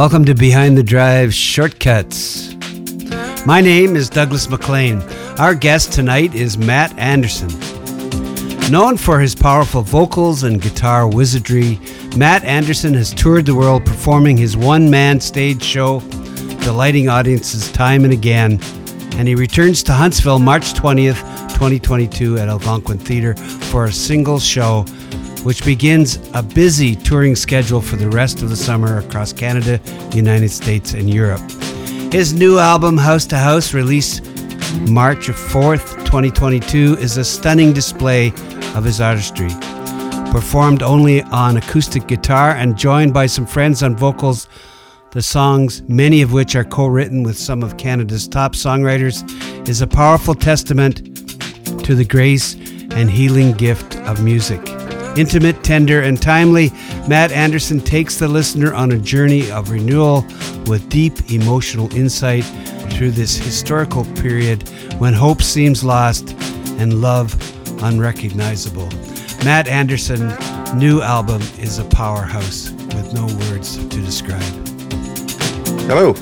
Welcome to Behind the Drive Shortcuts. My name is Douglas MacLean. Our guest tonight is Matt Andersen. Known for his powerful vocals and guitar wizardry, Matt Andersen has toured the world performing his one man stage show, delighting audiences time and again. And he returns to Huntsville March 20th, 2022 at Algonquin Theatre for a single show which begins a busy touring schedule for the rest of the summer across Canada, United States, and Europe. His new album, House to House, released March 4th, 2022, is a stunning display of his artistry. Performed only on acoustic guitar and joined by some friends on vocals, the songs, many of which are co written with some of Canada's top songwriters, is a powerful testament to the grace and healing gift of music. Intimate, tender, and timely, Matt Andersen takes the listener on a journey of renewal with deep emotional insight through this historical period when hope seems lost and love unrecognizable. Matt Andersen's new album is a powerhouse with no words to describe. Hello.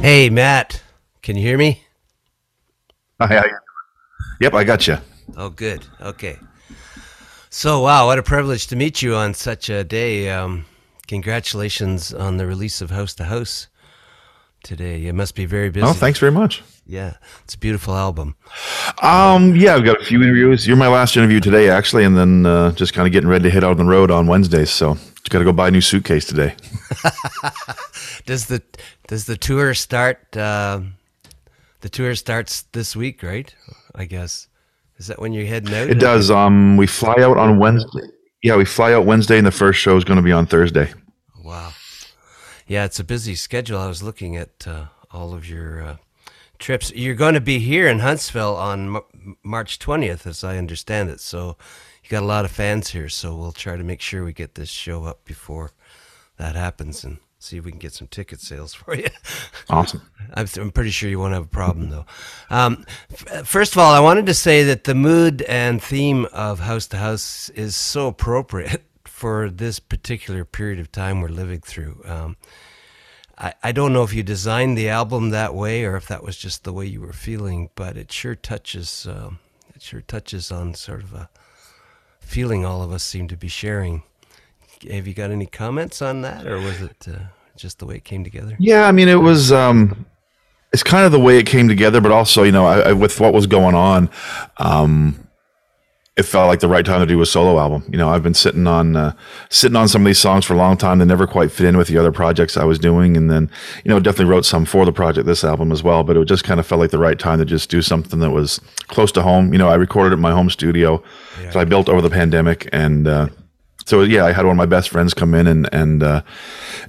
Hey, Matt. Can you hear me? Hi. hi. Yep, I got you. Oh, good. Okay. So, wow, what a privilege to meet you on such a day. Um, congratulations on the release of House to House today. It must be very busy. Oh, thanks very much. Yeah, it's a beautiful album. Um, yeah, I've got a few interviews. You're my last interview today, actually, and then uh, just kind of getting ready to hit out on the road on Wednesdays. So, just got to go buy a new suitcase today. does the does the tour start? Uh, the tour starts this week, right? I guess. Is that when you're heading out? It does. Um, we fly out on Wednesday. Yeah, we fly out Wednesday, and the first show is going to be on Thursday. Wow. Yeah, it's a busy schedule. I was looking at uh, all of your uh, trips. You're going to be here in Huntsville on M- March 20th, as I understand it. So you got a lot of fans here. So we'll try to make sure we get this show up before that happens and see if we can get some ticket sales for you. Awesome. I'm, I'm pretty sure you won't have a problem though. Um, f- first of all, I wanted to say that the mood and theme of House to House is so appropriate for this particular period of time we're living through. Um, I, I don't know if you designed the album that way or if that was just the way you were feeling, but it sure touches. Uh, it sure touches on sort of a feeling all of us seem to be sharing. Have you got any comments on that, or was it uh, just the way it came together? Yeah, I mean, it was. Um, it's kind of the way it came together, but also, you know, I, I, with what was going on, um, it felt like the right time to do a solo album. You know, I've been sitting on uh, sitting on some of these songs for a long time. that never quite fit in with the other projects I was doing, and then you know, definitely wrote some for the project, this album as well. But it just kind of felt like the right time to just do something that was close to home. You know, I recorded at my home studio yeah. that I built over the pandemic, and uh, so yeah, I had one of my best friends come in and and uh,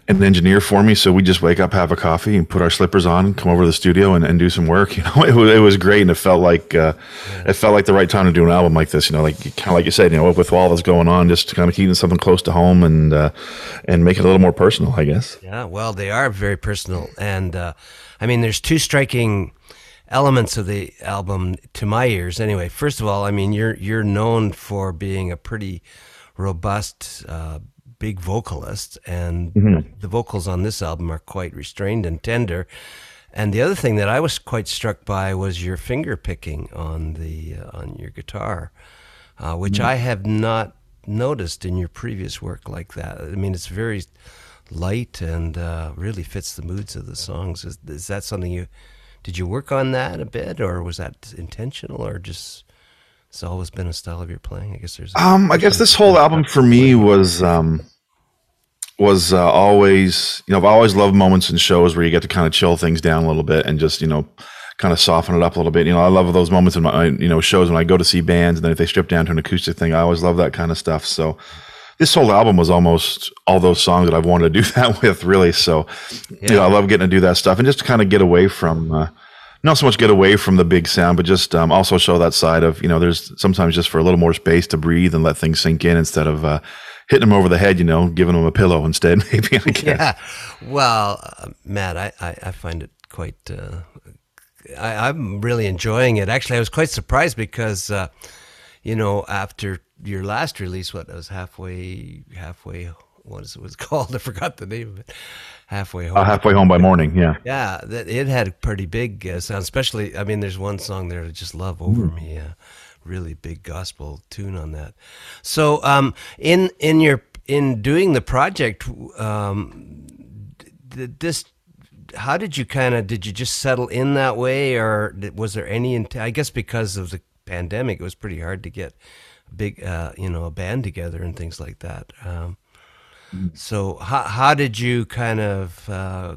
an engineer for me. So we just wake up, have a coffee, and put our slippers on, come over to the studio, and, and do some work. You know, it was it was great, and it felt like uh, it felt like the right time to do an album like this. You know, like kind of like you said, you know, with all that's going on, just kind of keeping something close to home and uh, and make it a little more personal, I guess. Yeah, well, they are very personal, and uh, I mean, there's two striking elements of the album to my ears. Anyway, first of all, I mean, you're you're known for being a pretty robust, uh, big vocalist, and mm-hmm. the vocals on this album are quite restrained and tender. And the other thing that I was quite struck by was your finger picking on the uh, on your guitar, uh, which mm-hmm. I have not noticed in your previous work like that. I mean, it's very light and uh, really fits the moods of the songs. Is, is that something you did you work on that a bit, or was that intentional, or just it's always been a style of your playing. I guess there's. Um, I guess this whole album for me was um, was uh, always you know I've always loved moments in shows where you get to kind of chill things down a little bit and just you know kind of soften it up a little bit. You know, I love those moments in my you know shows when I go to see bands and then if they strip down to an acoustic thing, I always love that kind of stuff. So this whole album was almost all those songs that I've wanted to do that with, really. So, yeah. you know, I love getting to do that stuff and just to kind of get away from, uh, not so much get away from the big sound, but just um, also show that side of you know there's sometimes just for a little more space to breathe and let things sink in instead of uh, hitting them over the head, you know, giving them a pillow instead. Maybe I guess. Yeah. Well, uh, Matt, I, I, I, find it quite. Uh, I, am really enjoying it. Actually, I was quite surprised because, uh, you know, after your last release, what was halfway halfway what is it was called? I forgot the name of it. Halfway Uh, home. halfway home by morning. Yeah. yeah, that it had a pretty big uh, sound. Especially, I mean, there's one song there I just love over Mm. me. Uh, really big gospel tune on that. So, um, in in your in doing the project, um, this how did you kind of did you just settle in that way or was there any i guess because of the pandemic it was pretty hard to get a big uh, you know a band together and things like that um, so how, how did you kind of uh,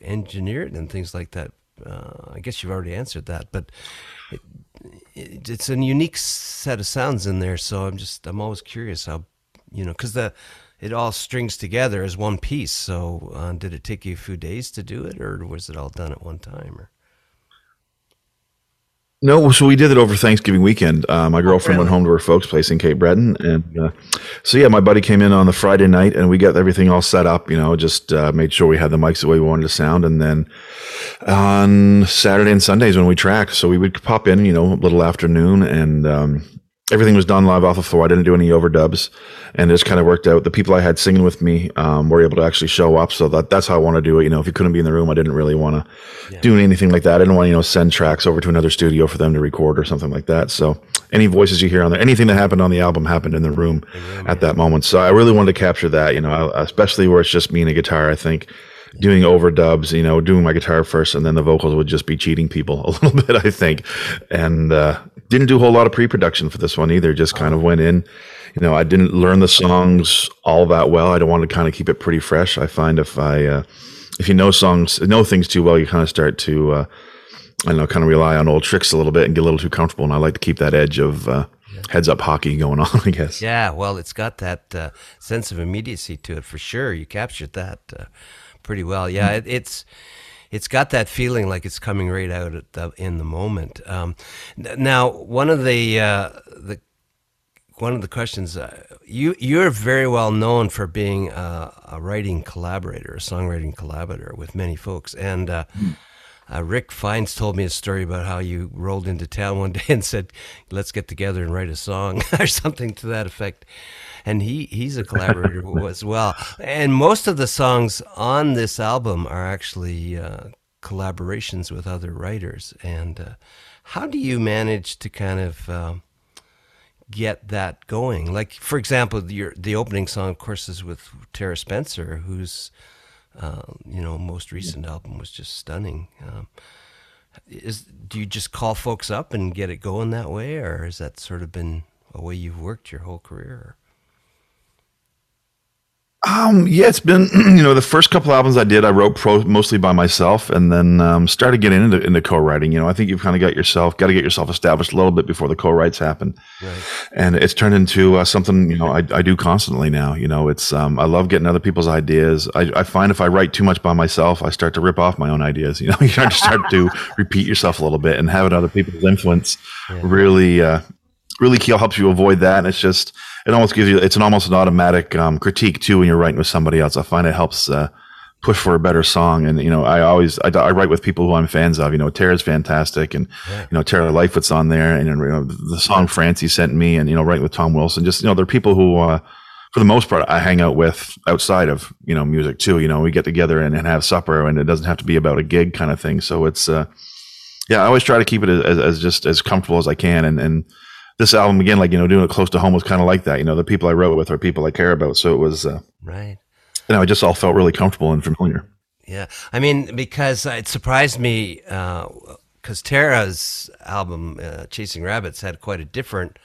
engineer it and things like that uh, i guess you've already answered that but it, it, it's a unique set of sounds in there so i'm just i'm always curious how you know because the it all strings together as one piece. So, uh, did it take you a few days to do it, or was it all done at one time? Or No, so we did it over Thanksgiving weekend. Uh, my girlfriend went home to her folks' place in Cape Breton, and uh, so yeah, my buddy came in on the Friday night, and we got everything all set up. You know, just uh, made sure we had the mics the way we wanted to sound, and then on Saturday and Sundays when we track, so we would pop in, you know, a little afternoon, and um, everything was done live off the floor. I didn't do any overdubs, and it just kind of worked out. The people I had singing with me um, were able to actually show up, so that that's how I want to do it. You know, if you couldn't be in the room, I didn't really want to do anything like that. I didn't want to, you know, send tracks over to another studio for them to record or something like that. So any voices you hear on there, anything that happened on the album happened in the room at that moment. So I really wanted to capture that, you know, especially where it's just me and a guitar. I think doing overdubs, you know, doing my guitar first and then the vocals would just be cheating people a little bit, I think. And uh, didn't do a whole lot of pre-production for this one either. Just kind of went in. You know, I didn't learn the songs all that well. I don't want to kind of keep it pretty fresh. I find if I uh, if you know songs, know things too well, you kind of start to uh, I don't know, kind of rely on old tricks a little bit and get a little too comfortable. And I like to keep that edge of uh, heads up hockey going on, I guess. yeah, well, it's got that uh, sense of immediacy to it for sure. You captured that uh, pretty well. Yeah, it, it's it's got that feeling like it's coming right out the, in the moment. Um, now, one of the uh, the one of the questions uh, you you're very well known for being uh, a writing collaborator, a songwriting collaborator with many folks, and. Uh, uh, Rick Fines told me a story about how you rolled into town one day and said, "Let's get together and write a song," or something to that effect. And he he's a collaborator as well. And most of the songs on this album are actually uh, collaborations with other writers. And uh, how do you manage to kind of um, get that going? Like, for example, your the opening song, of course, is with Terra Spencer, who's uh, you know most recent album was just stunning. Um, is do you just call folks up and get it going that way, or has that sort of been a way you've worked your whole career? Um, yeah, it's been you know the first couple albums I did, I wrote pro mostly by myself, and then um, started getting into into co-writing. You know, I think you've kind of got yourself got to get yourself established a little bit before the co-writes happen, Right. and it's turned into uh, something you know I, I do constantly now. You know, it's um, I love getting other people's ideas. I, I find if I write too much by myself, I start to rip off my own ideas. You know, you start to start to repeat yourself a little bit, and having other people's influence really uh, really key helps you avoid that. And it's just, it almost gives you, it's an almost an automatic um, critique too when you're writing with somebody else. I find it helps uh, push for a better song. And, you know, I always, I, I write with people who I'm fans of. You know, Terra's fantastic. And, you know, Terra Lightfoot's on there. And, you know, the song Francey sent me and, you know, writing with Tom Wilson. Just, you know, they're people who, uh, for the most part, I hang out with outside of, you know, music too. You know, we get together and, and have supper and it doesn't have to be about a gig kind of thing. So it's, uh, yeah, I always try to keep it as, as just as comfortable as I can. And, and, this album again, like you know, doing it close to home was kind of like that. You know, the people I wrote with are people I care about, so it was, uh, Right. you know, it just all felt really comfortable and familiar. Yeah, I mean, because it surprised me because Terra's album uh, "Chasing Rabbits" had quite a different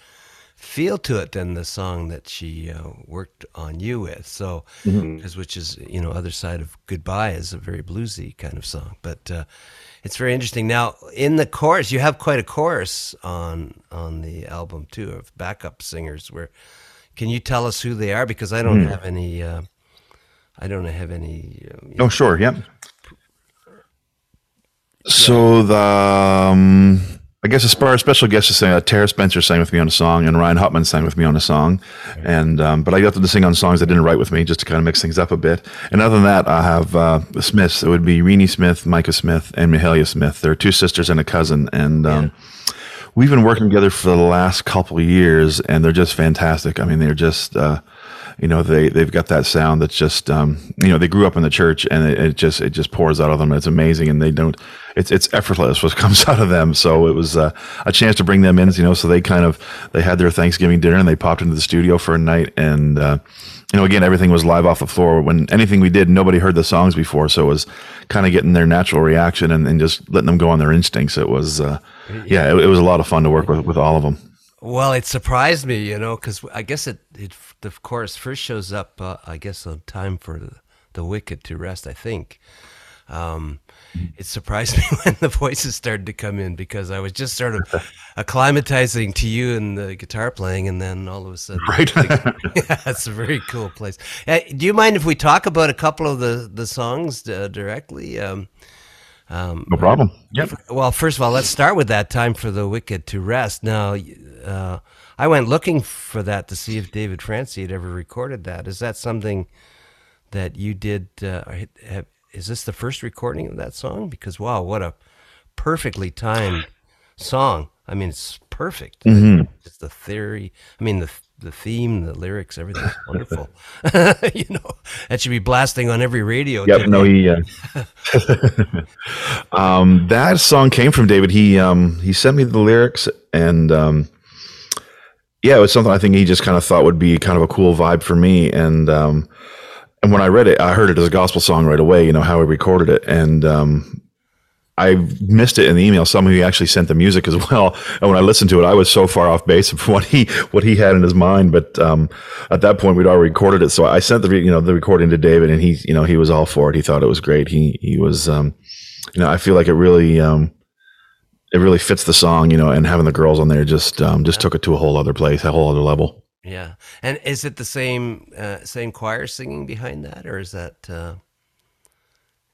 feel to it than the song that she uh, worked on you with. So, because which is you know, "Other Side of Goodbye" is a very bluesy kind of song, but uh, it's very interesting. Now, in the chorus, you have quite a chorus on on the album too of backup singers. Where can you tell us who they are? Because I don't have any. Uh, I don't have any. Uh, Oh, sure, yep. So the, um, I guess as far as special guests is saying, uh, Terra Spencer sang with me on a song, and Ryan Hupman sang with me on a song, and um, but I got them to sing on songs they didn't write with me, just to kind of mix things up a bit. And other than that, I have uh, the Smiths. It would be Reeny Smith, Micah Smith, and Mahalia Smith. They're two sisters and a cousin, and um, we've been working together for the last couple of years, and they're just fantastic. I mean, they're just. Uh, you know, they they've got that sound that's just, um, you know, they grew up in the church, and it, it just it just pours out of them. It's amazing, and they don't. It's it's effortless what comes out of them. So it was uh, a chance to bring them in, you know. So they kind of they had their Thanksgiving dinner, and they popped into the studio for a night, and uh, you know, again, everything was live off the floor. When anything we did, nobody heard the songs before, so it was kind of getting their natural reaction and, and just letting them go on their instincts. It was, uh, yeah, it, it, was a lot of fun to work with with all of them. Well, it surprised me, you know, because I guess it, it, of course, first shows up, uh, I guess, on time for the, the wicked to rest. I think. Um, it surprised me when the voices started to come in because I was just sort of acclimatizing to you and the guitar playing, and then all of a sudden, right? Yeah, it's a very cool place. Uh, do you mind if we talk about a couple of the the songs uh, directly? Um, um, no problem. Yep. Well, first of all, let's start with that time for the wicked to rest. Now, uh, I went looking for that to see if David Francey had ever recorded that. Is that something that you did? Uh, have, is this the first recording of that song? Because wow, what a perfectly timed song. I mean, it's perfect. Mm-hmm. It's the theory. I mean, the the theme, the lyrics, everything's wonderful. you know, that should be blasting on every radio. Yep. No, he. Uh, um, that song came from David. He um, he sent me the lyrics, and um, yeah, it was something I think he just kind of thought would be kind of a cool vibe for me, and um, and when I read it, I heard it as a gospel song right away. You know how he recorded it, and um, I missed it in the email. Some of you actually sent the music as well, and when I listened to it, I was so far off base of what he what he had in his mind. But um, at that point, we'd already recorded it, so I sent the you know the recording to David, and he you know he was all for it. He thought it was great. He he was um, you know I feel like it really um, it really fits the song, you know, and having the girls on there just um, just took it to a whole other place, a whole other level. Yeah, and is it the same uh, same choir singing behind that, or is that? Uh,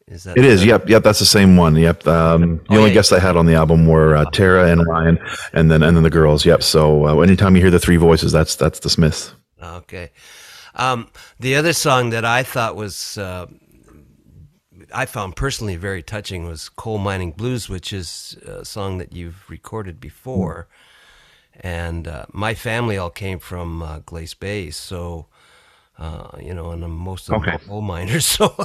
is that? It is. Yep. Yep. That's the same one. Yep. Um, the oh, only yeah, guests yeah. I had on the album were uh, Terra and Ryan, and then and then the girls. Yep. So uh, anytime you hear the three voices, that's that's the Smiths. Okay. Um, the other song that I thought was uh, I found personally very touching was "Coal Mining Blues," which is a song that you've recorded before. Mm and uh, my family all came from uh, Glace Bay, so uh, you know, and I'm most of okay. coal miners, so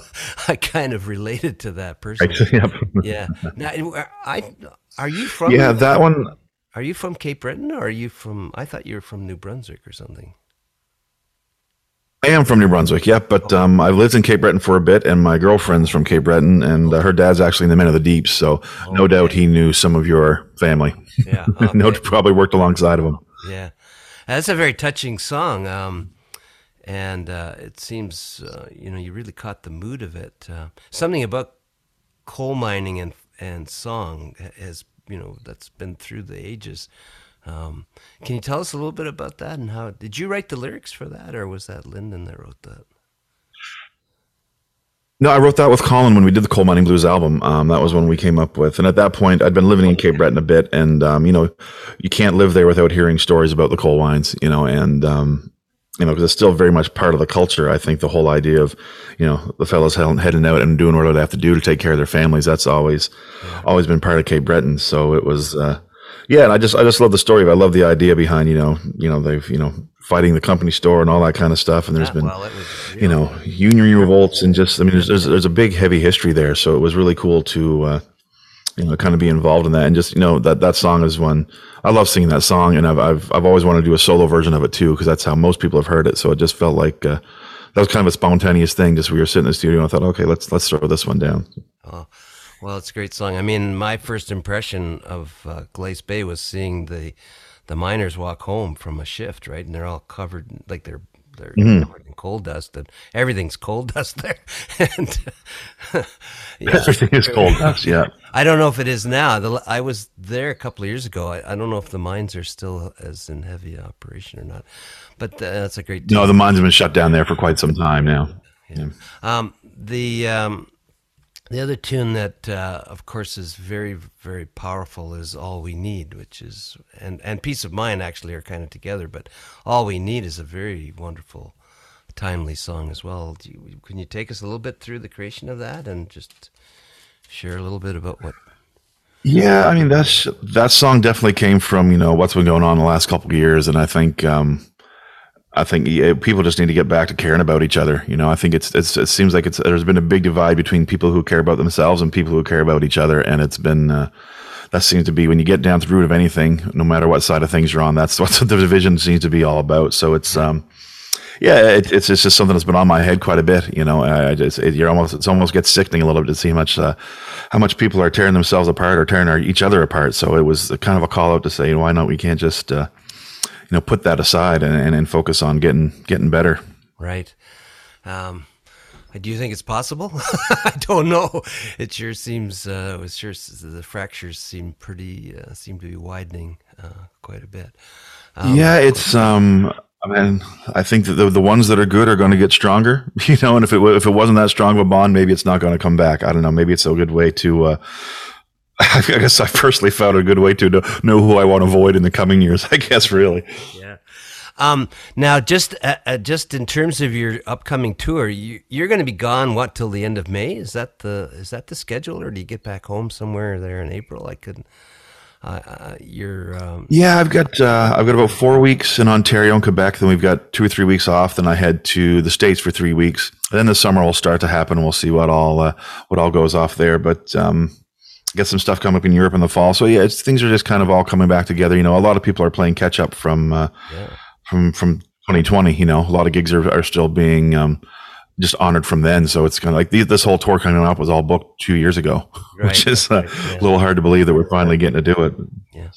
I kind of related to that person. Right. yeah. Now, I are you from? Yeah, that one. Are you from Cape Breton, or are you from? I thought you were from New Brunswick or something. I am from New Brunswick, yep, but um, I've lived in Cape Breton for a bit, and my girlfriend's from Cape Breton, and uh, her dad's actually in the Men of the Deep, so no doubt he knew some of your family. Yeah, okay. no, probably worked alongside of him. Yeah, that's a very touching song, um, and uh, it seems uh, you know you really caught the mood of it. Uh, something about coal mining and and song has you know that's been through the ages. Um, can you tell us a little bit about that and how did you write the lyrics for that, or was that Linden that wrote that? No, I wrote that with Colin when we did the Coal Mining Blues album. Um, that was when we came up with, and at that point, I'd been living in Cape Breton a bit, and um, you know, you can't live there without hearing stories about the coal mines, you know, and um, you know, because it's still very much part of the culture. I think the whole idea of, you know, the fellows heading out and doing what they have to do to take care of their families, that's always, always been part of Cape Breton. So it was, uh, yeah, and I just I just love the story. I love the idea behind you know you know they've you know fighting the company store and all that kind of stuff. And there's yeah, been well, was, you know union revolts and just I mean there's, there's, there's a big heavy history there. So it was really cool to uh, you know kind of be involved in that and just you know that that song is one I love singing that song and I've I've I've always wanted to do a solo version of it too because that's how most people have heard it. So it just felt like. Uh, that was kind of a spontaneous thing. Just we were sitting in the studio and I thought, okay, let's let's throw this one down. Oh, well, it's a great song. I mean, my first impression of uh, Glace Bay was seeing the the miners walk home from a shift, right? And they're all covered like they're they're mm-hmm. In coal dust, and everything's coal dust there. and yeah, everything is coal dust. Yeah. I don't know if it is now. The, I was there a couple of years ago. I, I, don't know if the mines are still as in heavy operation or not. But uh, that's a great. No, the mines have been shut down there for quite some time now. Yeah. yeah. Um, the um, the other tune that, uh, of course, is very, very powerful is "All We Need," which is and and "Peace of Mind" actually are kind of together, but "All We Need" is a very wonderful, timely song as well. You, can you take us a little bit through the creation of that and just share a little bit about what? Yeah, I mean that's that song definitely came from you know what's been going on the last couple of years, and I think um, I think people just need to get back to caring about each other. You know, I think it's, it's it seems like it's there's been a big divide between people who care about themselves and people who care about each other, and it's been uh, that seems to be when you get down to the root of anything, no matter what side of things you're on. That's what the division seems to be all about. So it's um, yeah, it, it's it's just something that's been on my head quite a bit. You know, I just it, you're almost it's almost gets sickening a little bit to see how much uh, how much people are tearing themselves apart or tearing our, each other apart. So it was kind of a call out to say, why not? We can't just uh, you know put that aside and, and, and focus on getting getting better. Right. Um, do you think it's possible? I don't know. It sure seems. Uh, it sure the fractures seem pretty uh, seem to be widening uh, quite a bit. Um, yeah, it's. Um, I mean, I think that the, the ones that are good are going to get stronger, you know. And if it if it wasn't that strong of a bond, maybe it's not going to come back. I don't know. Maybe it's a good way to. Uh, I guess I personally found a good way to know who I want to avoid in the coming years. I guess really. Yeah. Um, now, just uh, uh, just in terms of your upcoming tour, you, you're going to be gone what till the end of May? Is that the is that the schedule, or do you get back home somewhere there in April? I could. Uh, uh you're. Um, yeah, I've got uh, I've got about four weeks in Ontario and Quebec. Then we've got two or three weeks off. Then I head to the states for three weeks. And then the summer will start to happen. We'll see what all uh, what all goes off there. But um, get some stuff coming up in Europe in the fall. So yeah, things are just kind of all coming back together. You know, a lot of people are playing catch up from uh, yeah. from from 2020. You know, a lot of gigs are, are still being um, just honored from then. So it's kind of like this whole tour coming up was all booked two years ago, right. which is uh, right. yeah. a little hard to believe that we're finally getting to do it. Yeah.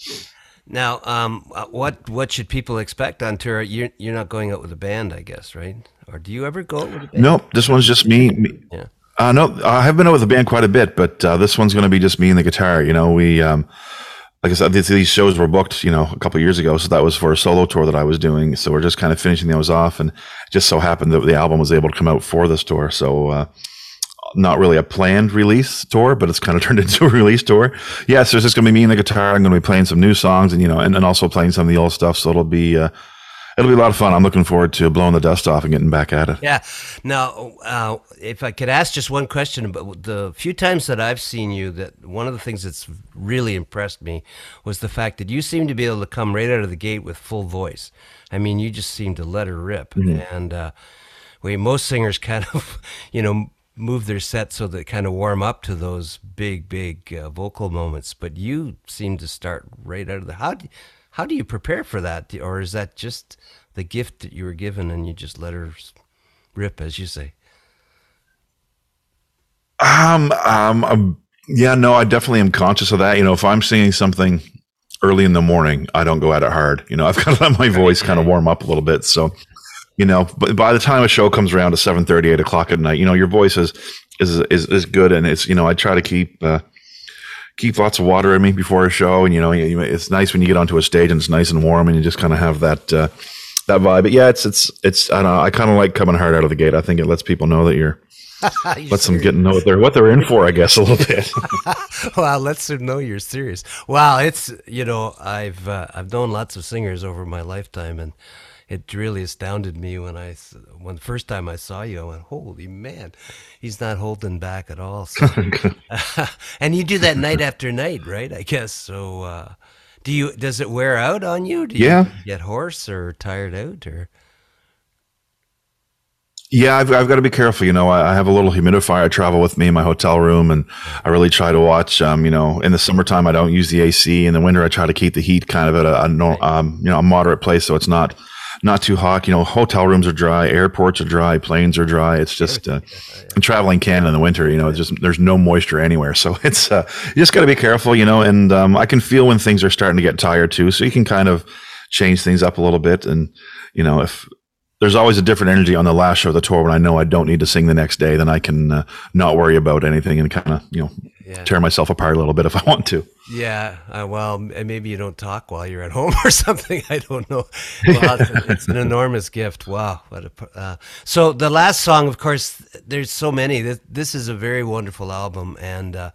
Now, um, uh, what what should people expect on tour? You're you're not going out with a band, I guess, right? Or do you ever go out with a band? Nope, this one's just me. me. Yeah. Uh, no, I have been out with a band quite a bit, but uh, this one's going to be just me and the guitar. You know, we, um, like I said, these, shows were booked, you know, a couple years ago. So that was for a solo tour that I was doing. So we're just kind of finishing those off. And just so happened that the album was able to come out for this tour. So, uh, not really a planned release tour, but it's kind of turned into a release tour. Yeah, so it's just going to be me and the guitar. I'm going to be playing some new songs and, you know, and, and also playing some of the old stuff. So it'll be, uh, it'll be a lot of fun. I'm looking forward to blowing the dust off and getting back at it. Yeah. Now, uh, if I could ask just one question about the few times that I've seen you, that one of the things that's really impressed me was the fact that you seem to be able to come right out of the gate with full voice. I mean, you just seem to let her rip, mm-hmm. and uh, way most singers kind of, you know. Move their set so they kind of warm up to those big, big uh, vocal moments, but you seem to start right out of the. How do, how do you prepare for that? Or is that just the gift that you were given and you just let her rip, as you say? Um, um, um, yeah, no, I definitely am conscious of that. You know, if I'm singing something early in the morning, I don't go at it hard. You know, I've got to let my voice kind of warm up a little bit. So, you know, but by the time a show comes around to 7 30, 8 o'clock at night, you know, your voice is, is, is, is good. And it's, you know, I try to keep, uh, keep lots of water in me before a show. And, you know, it's nice when you get onto a stage and it's nice and warm and you just kind of have that, uh, that vibe. But yeah, it's, it's, it's, I don't know. I kind of like coming hard out of the gate. I think it lets people know that you're, lets them get know what they're, what they're in for, I guess, a little bit. wow. Lets them know you're serious. Wow. It's, you know, I've, uh, I've known lots of singers over my lifetime and, it really astounded me when I when the first time I saw you. I went, "Holy man, he's not holding back at all." So, and you do that night after night, right? I guess so. Uh, do you? Does it wear out on you? Do yeah. you get hoarse or tired out or? Yeah, I've, I've got to be careful. You know, I, I, have a little humidifier I travel with me in my hotel room, and I really try to watch. Um, you know, in the summertime, I don't use the AC. In the winter, I try to keep the heat kind of at a, a um, you know, a moderate place, so it's not not too hot. You know, hotel rooms are dry, airports are dry, planes are dry. It's just uh, traveling Canada in the winter. You know, just there's no moisture anywhere, so it's uh, you just got to be careful. You know, and um, I can feel when things are starting to get tired too. So you can kind of change things up a little bit, and you know, if there's always a different energy on the last show of the tour when I know I don't need to sing the next day, then I can uh, not worry about anything and kind of you know yeah. tear myself apart a little bit if I want to. Yeah, uh, well, maybe you don't talk while you're at home or something. I don't know. Well, it's an enormous gift. Wow. What a, uh, so the last song, of course, there's so many. This, this is a very wonderful album, and uh,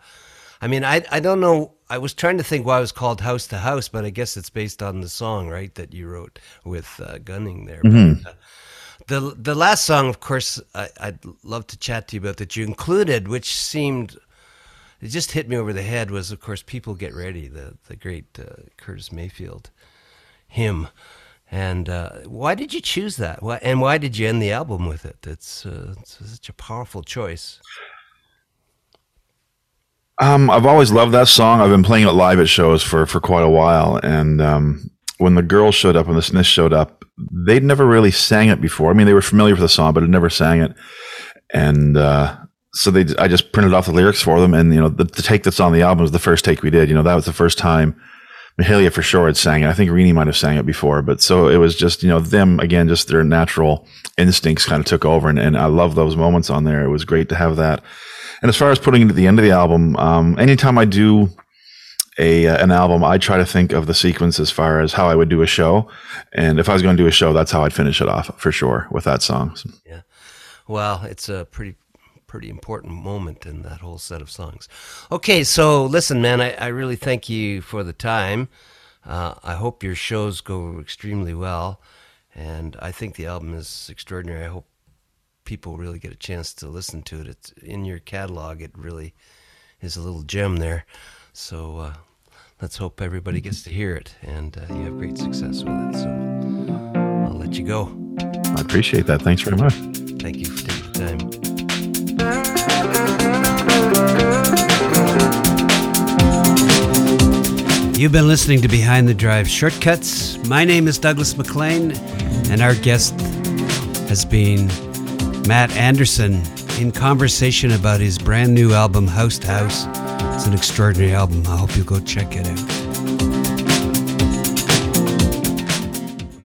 I mean, I I don't know. I was trying to think why it was called House to House, but I guess it's based on the song, right, that you wrote with uh, Gunning there. Mm-hmm. But, uh, the the last song, of course, I, would love to chat to you about that you included, which seemed it just hit me over the head was, of course, "People Get Ready," the the great uh, Curtis Mayfield hymn, And uh, why did you choose that? Why, and why did you end the album with it? It's, uh, it's such a powerful choice. Um, I've always loved that song. I've been playing it live at shows for for quite a while, and um, when the girls showed up, when the Smiths showed up, they'd never really sang it before. I mean, they were familiar with the song, but had never sang it, and uh, so they I just printed off the lyrics for them, and you know the, the, take that's on the album is the first take we did. You know that was the first time Mahalia for sure had sang it. I think Reeny might have sang it before, but so it was just you know them again, just their natural instincts kind of took over, and, and I love those moments on there. It was great to have that. And as far as putting it at the end of the album, um, anytime I do a uh, an album, I try to think of the sequence as far as how I would do a show, and if I was going to do a show, that's how I'd finish it off for sure with that song. Yeah, well, it's a pretty pretty important moment in that whole set of songs. Okay, so listen, man, I, I really thank you for the time. Uh, I hope your shows go extremely well, and I think the album is extraordinary. I hope people really get a chance to listen to it. It's in your catalog. It really is a little gem there. So uh, let's hope everybody gets to hear it, and uh, you have great success with it. So I'll let you go. I appreciate that. Thanks very much. Thank you for taking the time. You've been listening to Behind the Drive Shortcuts. My name is Douglas McLean, and our guest has been Matt Andersen in conversation about his brand new album, House to House. It's an extraordinary album. I hope you'll go check it out.